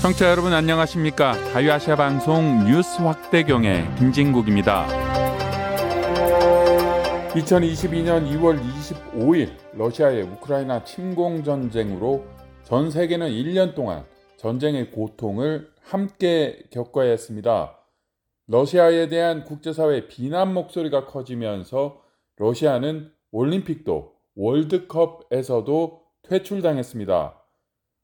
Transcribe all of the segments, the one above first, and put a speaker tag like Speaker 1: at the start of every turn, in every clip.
Speaker 1: 청취자 여러분 안녕하십니까? 자유아시아 방송 뉴스 확대경의 김진국입니다. 2022년 2월 25일 러시아의 우크라이나 침공 전쟁으로 전 세계는 1년 동안 전쟁의 고통을 함께 겪어야 했습니다. 러시아에 대한 국제사회 비난 목소리가 커지면서 러시아는 올림픽도 월드컵에서도 퇴출당했습니다.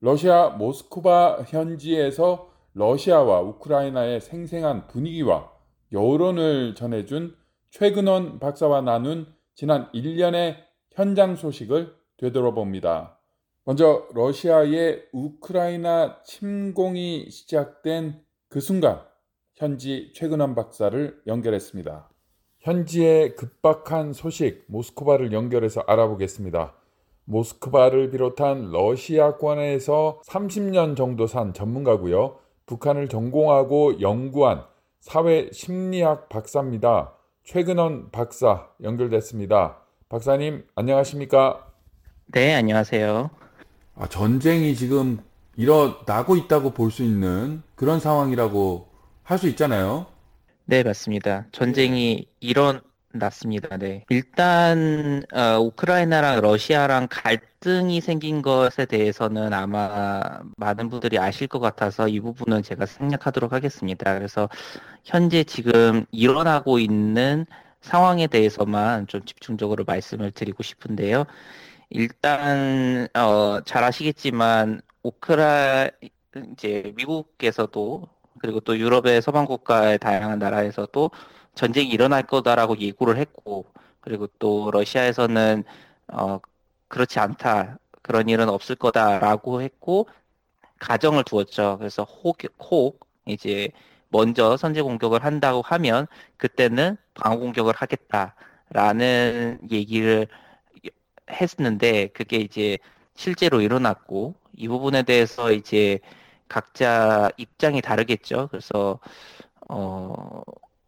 Speaker 1: 러시아 모스크바 현지에서 러시아와 우크라이나의 생생한 분위기와 여론을 전해준 최근원 박사와 나눈 지난 1년의 현장 소식을 되돌아봅니다. 먼저 러시아의 우크라이나 침공이 시작된 그 순간 현지 최근원 박사를 연결했습니다. 현지의 급박한 소식 모스크바를 연결해서 알아보겠습니다. 모스크바를 비롯한 러시아권에서 30년 정도 산 전문가고요. 북한을 전공하고 연구한 사회 심리학 박사입니다. 최근원 박사 연결됐습니다. 박사님 안녕하십니까?
Speaker 2: 네, 안녕하세요.
Speaker 1: 아, 전쟁이 지금 일어나고 있다고 볼 수 있는 그런 상황이라고 할 수 있잖아요.
Speaker 2: 네, 맞습니다. 전쟁이 일어 났습니다. 네. 일단 어, 우크라이나랑 러시아랑 갈등이 생긴 것에 대해서는 아마 많은 분들이 아실 것 같아서 이 부분은 제가 생략하도록 하겠습니다. 그래서 현재 지금 일어나고 있는 상황에 대해서만 좀 집중적으로 말씀을 드리고 싶은데요. 일단 어, 잘 아시겠지만 우크라 이제 미국에서도 그리고 또 유럽의 서방 국가의 다양한 나라에서도 전쟁이 일어날 거다라고 예고를 했고 그리고 또 러시아에서는 어, 그렇지 않다 그런 일은 없을 거다라고 했고 가정을 두었죠. 그래서 혹, 혹 이제 먼저 선제 공격을 한다고 하면 그때는 방어 공격을 하겠다라는 얘기를 했는데 그게 이제 실제로 일어났고 이 부분에 대해서 이제 각자 입장이 다르겠죠. 그래서 어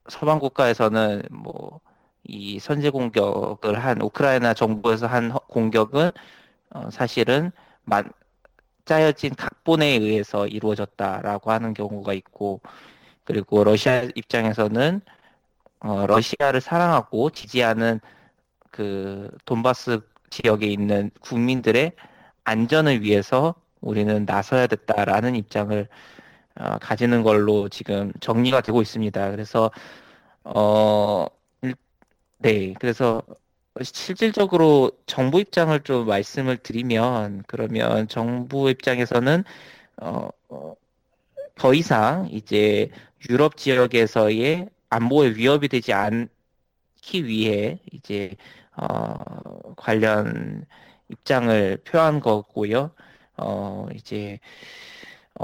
Speaker 2: 서방 국가에서는 뭐 이 선제 공격을 한 우크라이나 정부에서 한 공격은 어 사실은 만, 짜여진 각본에 의해서 이루어졌다라고 하는 경우가 있고 그리고 러시아 입장에서는 어 러시아를 사랑하고 지지하는 그 돈바스 지역에 있는 국민들의 안전을 위해서 우리는 나서야 됐다라는 입장을 어, 가지는 걸로 지금 정리가 되고 있습니다. 그래서 어, 네, 그래서 실질적으로 정부 입장을 좀 말씀을 드리면 그러면 정부 입장에서는 어, 어, 더 이상 이제 유럽 지역에서의 안보에 위협이 되지 않기 위해 이제 어, 관련 입장을 표한 거고요. 어, 이제,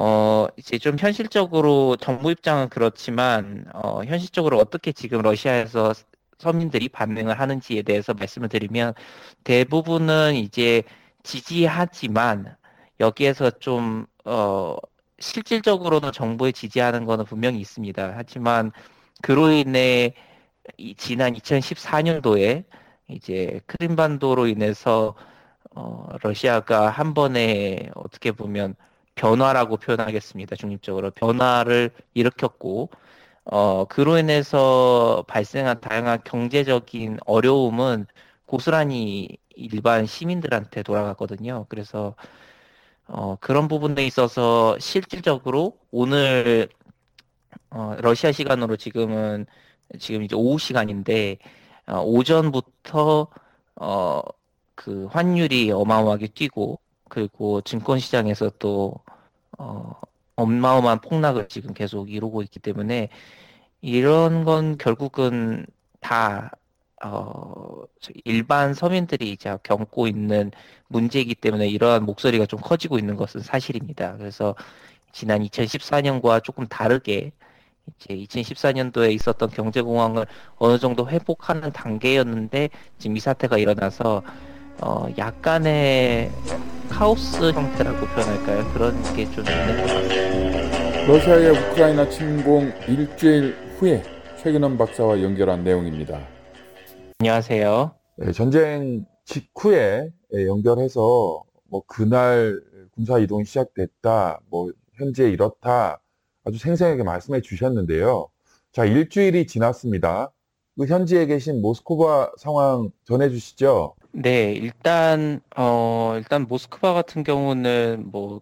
Speaker 2: 어, 이제 좀 현실적으로 정부 입장은 그렇지만, 어, 현실적으로 어떻게 지금 러시아에서 서민들이 반응을 하는지에 대해서 말씀을 드리면, 대부분은 이제 지지하지만, 여기에서 좀, 어, 실질적으로는 정부에 지지하는 거는 분명히 있습니다. 하지만, 그로 인해, 지난 2014년도에, 이제 크림반도로 인해서 어, 러시아가 한 번에 어떻게 보면 변화라고 표현하겠습니다. 중립적으로 변화를 일으켰고 어, 그로 인해서 발생한 다양한 경제적인 어려움은 고스란히 일반 시민들한테 돌아갔거든요. 그래서 어, 그런 부분에 있어서 실질적으로 오늘 어, 러시아 시간으로 지금은 지금 이제 오후 시간인데 어, 오전부터 어, 그 환율이 어마어마하게 뛰고 그리고 증권 시장에서 또 어, 어마어마한 폭락을 지금 계속 이루고 있기 때문에 이런 건 결국은 다 어, 일반 서민들이 이제 겪고 있는 문제이기 때문에 이러한 목소리가 좀 커지고 있는 것은 사실입니다. 그래서 지난 2014년과 조금 다르게 이제 2014년도에 있었던 경제 공황을 어느 정도 회복하는 단계였는데 지금 이 사태가 일어나서 어, 약간의 카오스 형태라고 표현할까요? 그런 게 좀 있는 것 같습니다.
Speaker 1: 러시아의 우크라이나 침공 일주일 후에 최근원 박사와 연결한 내용입니다.
Speaker 2: 안녕하세요.
Speaker 1: 네, 전쟁 직후에 연결해서 뭐 그날 군사 이동이 시작됐다, 뭐 현재 이렇다 아주 생생하게 말씀해 주셨는데요. 자, 일주일이 지났습니다. 그 현지에 계신 모스크바 상황 전해 주시죠.
Speaker 2: 네, 일단 어 일단 모스크바 같은 경우는 뭐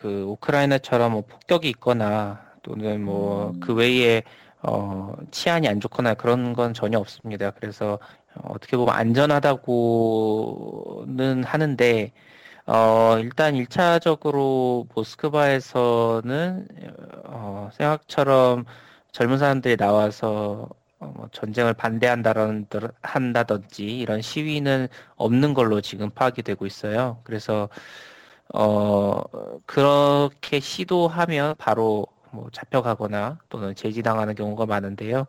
Speaker 2: 그 우크라이나처럼 뭐 폭격이 있거나 또는 뭐 그 외에 어 치안이 안 좋거나 그런 건 전혀 없습니다. 그래서 어떻게 보면 안전하다고는 하는데 어 일단 1차적으로 모스크바에서는 어 생각처럼 젊은 사람들이 나와서 어, 뭐 전쟁을 반대한다는 한다든지 이런 시위는 없는 걸로 지금 파악이 되고 있어요. 그래서 어 그렇게 시도하면 바로 뭐 잡혀가거나 또는 제지당하는 경우가 많은데요.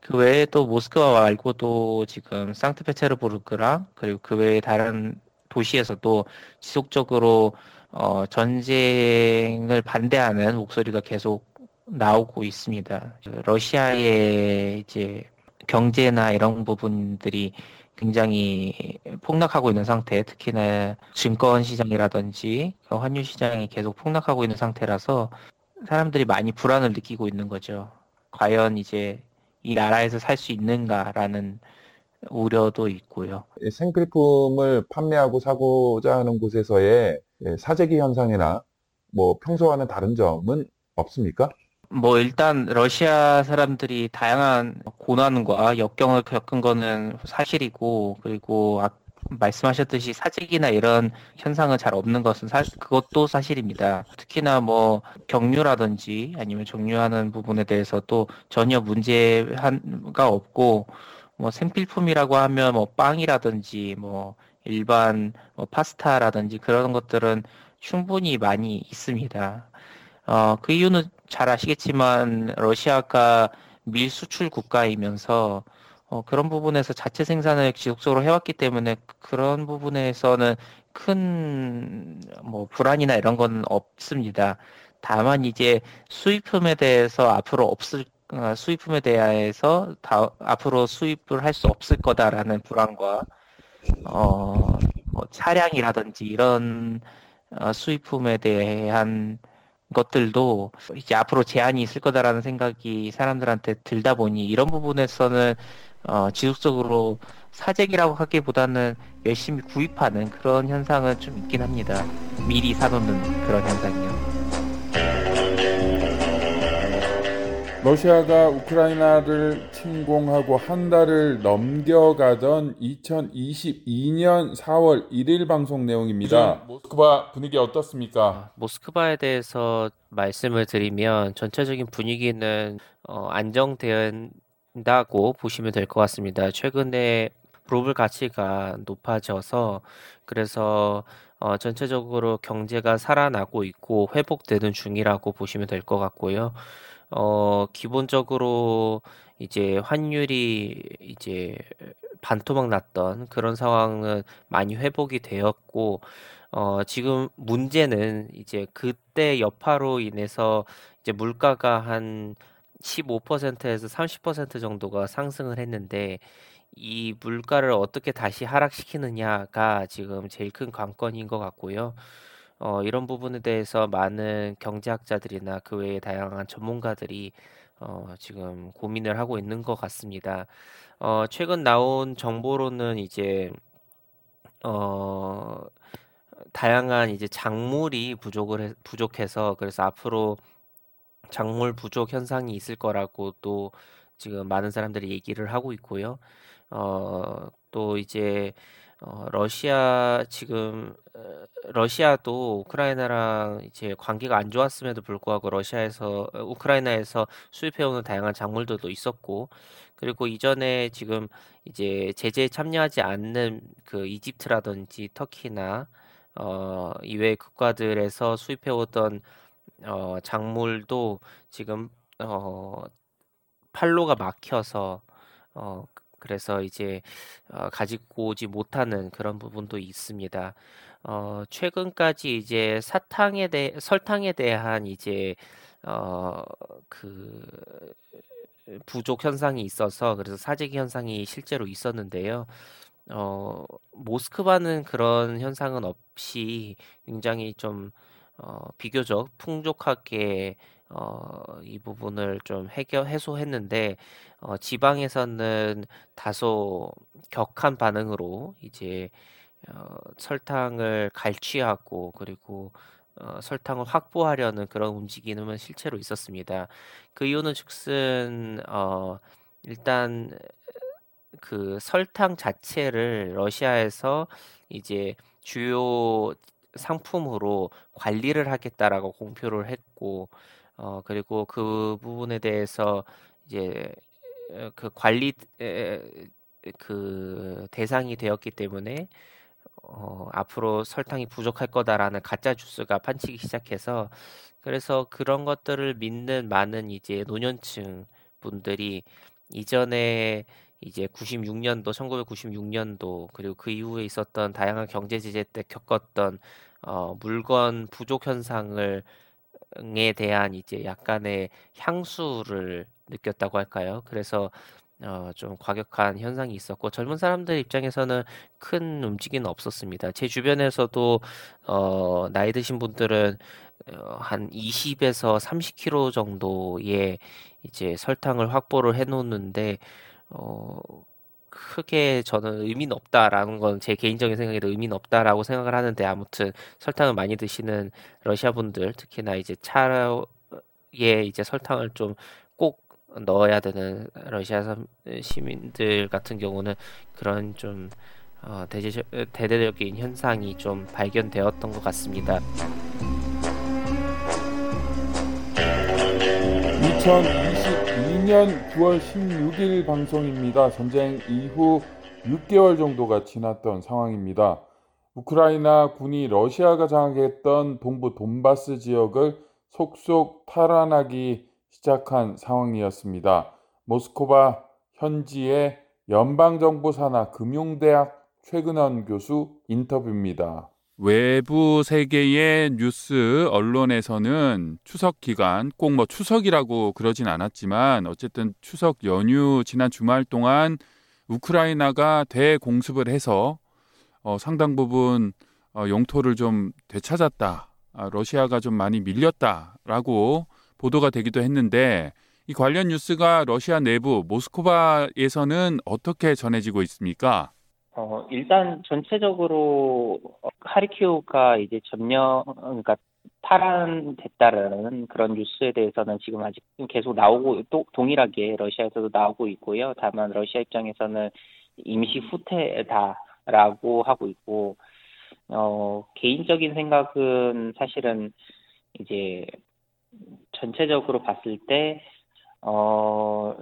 Speaker 2: 그 외에 또 모스크바 말고도 지금 상트페테르부르크랑 그리고 그 외에 다른 도시에서도 지속적으로 어 전쟁을 반대하는 목소리가 계속 나오고 있습니다. 러시아의 이제 경제나 이런 부분들이 굉장히 폭락하고 있는 상태, 특히나 증권 시장이라든지 그 환율 시장이 계속 폭락하고 있는 상태라서 사람들이 많이 불안을 느끼고 있는 거죠. 과연 이제 이 나라에서 살 수 있는가라는 우려도 있고요.
Speaker 1: 생필품을 판매하고 사고자 하는 곳에서의 사재기 현상이나 뭐 평소와는 다른 점은 없습니까?
Speaker 2: 뭐 일단 러시아 사람들이 다양한 고난과 역경을 겪은 거는 사실이고 그리고 아, 말씀하셨듯이 사직이나 이런 현상은 잘 없는 것은 사, 그것도 사실입니다. 특히나 뭐 경유라든지 아니면 정유하는 부분에 대해서 또 전혀 문제가 없고 뭐 생필품이라고 하면 뭐 빵이라든지 뭐 일반 뭐 파스타라든지 그런 것들은 충분히 많이 있습니다. 어, 그 이유는 잘 아시겠지만 러시아가 밀 수출 국가이면서 어, 그런 부분에서 자체 생산을 지속적으로 해왔기 때문에 그런 부분에서는 큰 뭐 불안이나 이런 건 없습니다. 다만 이제 수입품에 대해서 앞으로 없을 어, 수입품에 대해서 다, 앞으로 수입을 할 수 없을 거다라는 불안과 어, 뭐 차량이라든지 이런 어, 수입품에 대한 것들도 이제 앞으로 제한이 있을 거다라는 생각이 사람들한테 들다 보니 이런 부분에서는 어, 지속적으로 사재기라고 하기보다는 열심히 구입하는 그런 현상은 좀 있긴 합니다. 미리 사놓는 그런 현상이요.
Speaker 1: 러시아가 우크라이나를 침공하고 한 달을 넘겨가던 2022년 4월 1일 방송 내용입니다. 모스크바 분위기 어떻습니까? 아,
Speaker 2: 모스크바에 대해서 말씀을 드리면 전체적인 분위기는 어, 안정된다고 보시면 될 것 같습니다. 최근에 루블 가치가 높아져서 그래서 어, 전체적으로 경제가 살아나고 있고 회복되는 중이라고 보시면 될 것 같고요. 어, 기본적으로 이제 환율이 이제 반토막 났던 그런 상황은 많이 회복이 되었고, 어, 지금 문제는 이제 그때 여파로 인해서 이제 물가가 한 15%에서 30% 정도가 상승을 했는데, 이 물가를 어떻게 다시 하락시키느냐가 지금 제일 큰 관건인 것 같고요. 어, 이런 부분에 대해서 많은 경제학자들이나 그 외에 다양한 전문가들이 어, 지금 고민을 하고 있는 것 같습니다. 어, 최근 나온 정보로는 이제 어, 다양한 이제 작물이 부족을 해, 부족해서 그래서 앞으로 작물 부족 현상이 있을 거라고 또 지금 많은 사람들이 얘기를 하고 있고요. 어, 또 이제 어, 러시아 지금 어, 러시아도 우크라이나랑 이제 관계가 안 좋았음에도 불구하고 러시아에서 어, 우크라이나에서 수입해오는 다양한 작물들도 있었고 그리고 이전에 지금 이제 제재에 참여하지 않는 그 이집트라든지 터키나 어 이외 국가들에서 수입해오던 어 작물도 지금 어 팔로가 막혀서 어 그래서 이제 어, 가지고 오지 못하는 그런 부분도 있습니다. 어, 최근까지 이제 사탕에 대해 설탕에 대한 이제 어, 그 부족 현상이 있어서 그래서 사재기 현상이 실제로 있었는데요. 어, 모스크바는 그런 현상은 없이 굉장히 좀
Speaker 3: 어, 비교적 풍족하게 어, 이 부분을 좀 해결 해소했는데 어, 지방에서는 다소 격한 반응으로 이제 어, 설탕을 갈취하고 그리고 어, 설탕을 확보하려는 그런 움직임은 실제로 있었습니다. 그 이유는 즉슨 어, 일단 그 설탕 자체를 러시아에서 이제 주요 상품으로 관리를 하겠다라고 공표를 했고 어 그리고 그 부분에 대해서 이제 그 관리 그 대상이 되었기 때문에 어 앞으로 설탕이 부족할 거다라는 가짜 뉴스가 판치기 시작해서 그래서 그런 것들을 믿는 많은 이제 노년층 분들이 이전에 이제 96년도, 1996년도 그리고 그 이후에 있었던 다양한 경제 제재 때 겪었던 어, 물건 부족 현상을 에 대한 이제 약간의 향수를 느꼈다고 할까요? 그래서 어, 좀 과격한 현상이 있었고 젊은 사람들 입장에서는 큰 움직임은 없었습니다. 제 주변에서도 어, 나이 드신 분들은 어, 한 20에서 30kg 정도의 이제 설탕을 확보를 해놓는데 어, 크게 저는 의미는 없다라는 건 제 개인적인 생각에도 의미는 없다라고 생각을 하는데 아무튼 설탕을 많이 드시는 러시아 분들 특히나 이제 차에 이제 설탕을 좀 꼭 넣어야 되는 러시아 시민들 같은 경우는 그런 좀 어, 대대, 대대적인 현상이 좀 발견되었던 것 같습니다.
Speaker 4: 2022년 9월 16일 방송입니다. 전쟁 이후 6개월 정도가 지났던 상황입니다. 우크라이나 군이 러시아가 장악했던 동부 돈바스 지역을 속속 탈환하기 시작한 상황이었습니다. 모스코바 현지의 연방정부 산하 금융대학 최근원 교수 인터뷰입니다.
Speaker 1: 외부 세계의 뉴스 언론에서는 추석 기간 꼭 뭐 추석이라고 그러진 않았지만 어쨌든 추석 연휴 지난 주말 동안 우크라이나가 대공습을 해서 어, 상당 부분 어, 영토를 좀 되찾았다. 아, 러시아가 좀 많이 밀렸다라고 보도가 되기도 했는데 이 관련 뉴스가 러시아 내부 모스크바에서는 어떻게 전해지고 있습니까?
Speaker 5: 어, 일단 전체적으로 하리키우가 이제 점령, 그러니까 탈환됐다라는 그런 뉴스에 대해서는 지금 아직 계속 나오고 또 동일하게 러시아에서도 나오고 있고요. 다만 러시아 입장에서는 임시 후퇴다라고 하고 있고 어, 개인적인 생각은 사실은 이제 전체적으로 봤을 때 어,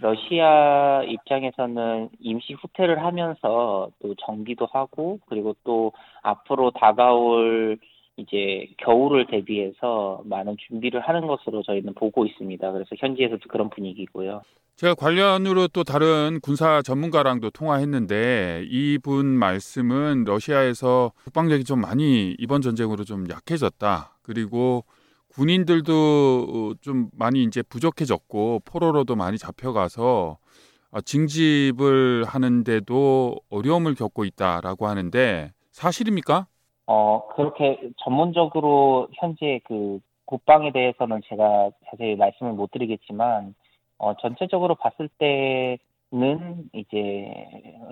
Speaker 5: 러시아 입장에서는 임시 후퇴를 하면서 또 정비도 하고 그리고 또 앞으로 다가올 이제 겨울을 대비해서 많은 준비를 하는 것으로 저희는 보고 있습니다. 그래서 현지에서도 그런 분위기고요.
Speaker 1: 제가 관련으로 또 다른 군사 전문가랑도 통화했는데 이분 말씀은 러시아에서 국방력이 좀 많이 이번 전쟁으로 좀 약해졌다. 그리고 군인들도 어, 좀 많이 이제 부족해졌고 포로로도 많이 잡혀가서 어, 징집을 하는데도 어려움을 겪고 있다라고 하는데 사실입니까?
Speaker 5: 어 그렇게 전문적으로 현재 그 국방에 대해서는 제가 자세히 말씀을 못 드리겠지만 어 전체적으로 봤을 때는 이제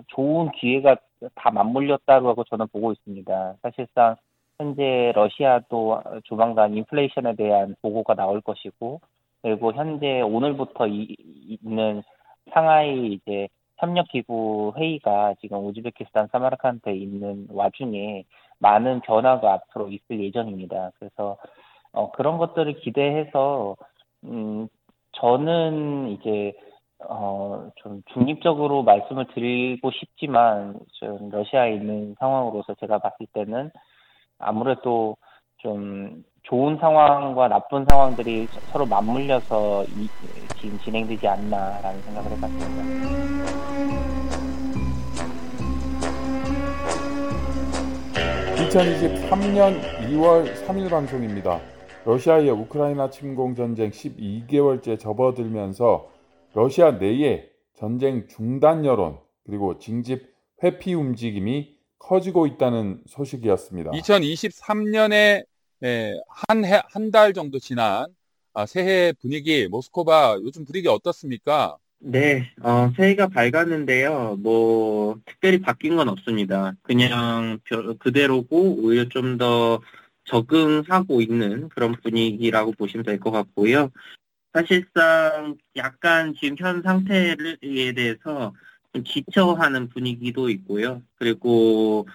Speaker 5: 좋은 기회가 다 맞물렸다고 저는 보고 있습니다. 사실상 현재 러시아도 조만간 인플레이션에 대한 보고가 나올 것이고 그리고 현재 오늘부터 이, 있는 상하이 이제 협력기구 회의가 지금 우즈베키스탄 사마르칸드에 있는 와중에 많은 변화가 앞으로 있을 예정입니다. 그래서 어, 그런 것들을 기대해서 음, 저는 이제 어, 좀 중립적으로 말씀을 드리고 싶지만 좀 러시아에 있는 상황으로서 제가 봤을 때는 아무래도 좀 좋은 상황과 나쁜 상황들이 서로 맞물려서 이, 지금 진행되지 않나라는 생각을 해봤습니다.
Speaker 4: 2023년 2월 3일 방송입니다. 러시아의 우크라이나 침공 전쟁 12개월째 접어들면서 러시아 내에 전쟁 중단 여론 그리고 징집 회피 움직임이 커지고 있다는 소식이었습니다.
Speaker 1: 2023년에
Speaker 4: 네, 한 해, 한 달 정도 지난 아, 새해 분위기, 모스코바 요즘 분위기 어떻습니까?
Speaker 5: 네, 어, 새해가 밝았는데요. 뭐, 특별히 바뀐 건 없습니다. 그냥 별- 그대로고, 오히려 좀 더 적응하고 있는 그런 분위기라고 보시면 될 것 같고요. 사실상 약간 지금 현 상태에 대해서 좀 지쳐하는 분위기도 있고요. 그리고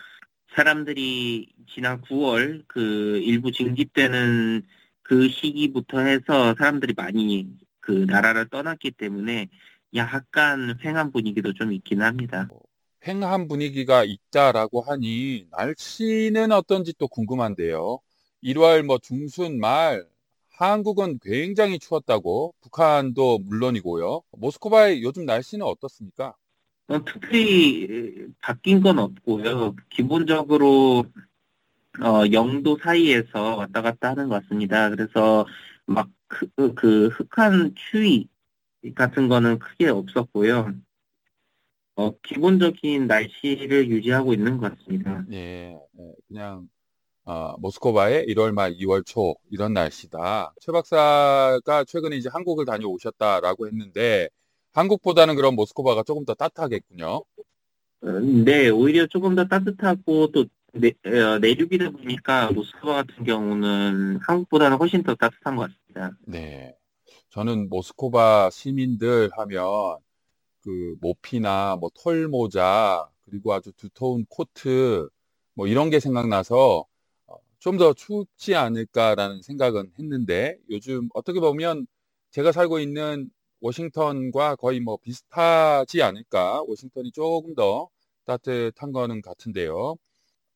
Speaker 5: 사람들이 지난 9월 그 일부 징집되는 그 시기부터 해서 사람들이 많이 그 나라를 떠났기 때문에 약간 횡한 분위기도 좀 있긴 합니다.
Speaker 4: 횡한 분위기가 있다라고 하니 날씨는 어떤지 또 궁금한데요. 1월 뭐 중순 말 한국은 굉장히 추웠다고 북한도 물론이고요. 모스크바의 요즘 날씨는 어떻습니까?
Speaker 5: 어, 특별히 바뀐 건 없고요. 기본적으로 어, 영도 사이에서 왔다 갔다 하는 것 같습니다. 그래서 막 그, 그 흑한 추위 같은 거는 크게 없었고요. 어, 기본적인 날씨를 유지하고 있는 것 같습니다.
Speaker 4: 예, 예, 그냥 어, 모스크바의 1월 말 2월 초 이런 날씨다. 최 박사가 최근에 이제 한국을 다녀오셨다라고 했는데 한국보다는 그럼 모스크바가 조금 더 따뜻하겠군요.
Speaker 5: 어, 네, 오히려 조금 더 따뜻하고 또 내, 어, 내륙이다 보니까 모스크바 같은 경우는 한국보다는 훨씬 더 따뜻한 것 같습니다.
Speaker 4: 네. 저는 모스크바 시민들 하면 그 모피나 뭐 털모자 그리고 아주 두터운 코트 뭐 이런 게 생각나서 어, 좀더 춥지 않을까라는 생각은 했는데 요즘 어떻게 보면 제가 살고 있는 워싱턴과 거의 뭐 비슷하지 않을까. 워싱턴이 조금 더 따뜻한 거는 같은데요.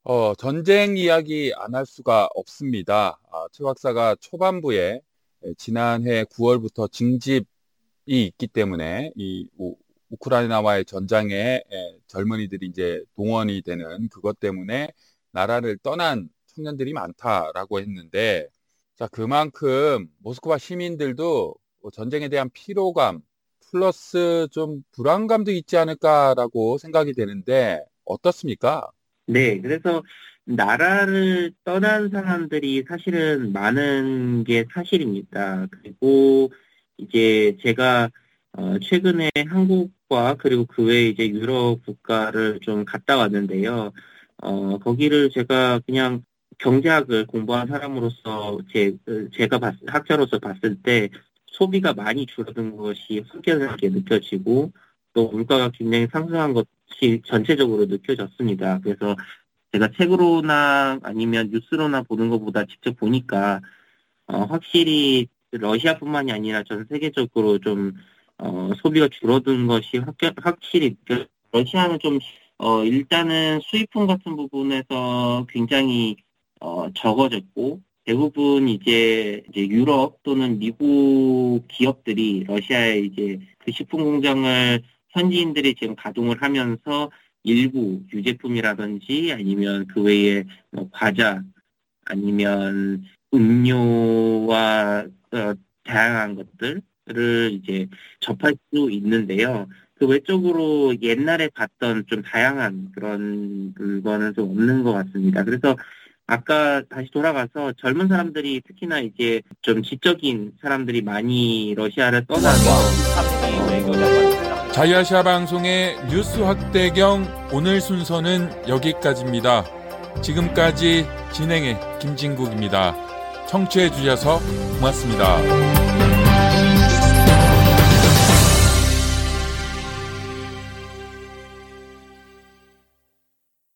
Speaker 4: 어, 전쟁 이야기 안 할 수가 없습니다. 아, 최 박사가 초반부에 에, 지난해 9월부터 징집이 있기 때문에 이 우, 우크라이나와의 전장에 에, 젊은이들이 이제 동원이 되는 그것 때문에 나라를 떠난 청년들이 많다라고 했는데 자, 그만큼 모스크바 시민들도 뭐 전쟁에 대한 피로감 플러스 좀 불안감도 있지 않을까라고 생각이 되는데 어떻습니까?
Speaker 5: 네, 그래서 나라를 떠난 사람들이 사실은 많은 게 사실입니다. 그리고 이제 제가 어, 최근에 한국과 그리고 그 외에 이제 유럽 국가를 좀 갔다 왔는데요. 어, 거기를 제가 그냥 경제학을 공부한 사람으로서 제, 제가 봤, 학자로서 봤을 때 소비가 많이 줄어든 것이 확연하게 느껴지고 또 물가가 굉장히 상승한 것이 전체적으로 느껴졌습니다. 그래서 제가 책으로나 아니면 뉴스로나 보는 것보다 직접 보니까 어, 확실히 러시아뿐만이 아니라 전 세계적으로 좀 어, 소비가 줄어든 것이 확, 확실히 러시아는 좀 어, 일단은 수입품 같은 부분에서 굉장히 어, 적어졌고 대부분 이제, 이제 유럽 또는 미국 기업들이 러시아에 이제 그 식품 공장을 현지인들이 지금 가동을 하면서 일부 유제품이라든지 아니면 그 외에 뭐 과자 아니면 음료와 어, 다양한 것들을 이제 접할 수 있는데요. 그 외적으로 옛날에 봤던 좀 다양한 그런 물건은 좀 없는 것 같습니다. 그래서 아까 다시 돌아가서 젊은 사람들이 특히나 이제 좀 지적인 사람들이 많이 러시아를 떠나서
Speaker 4: 자이아시아 방송의 뉴스 확대경 오늘 순서는 여기까지입니다. 지금까지 진행의 김진국입니다. 청취해 주셔서 고맙습니다.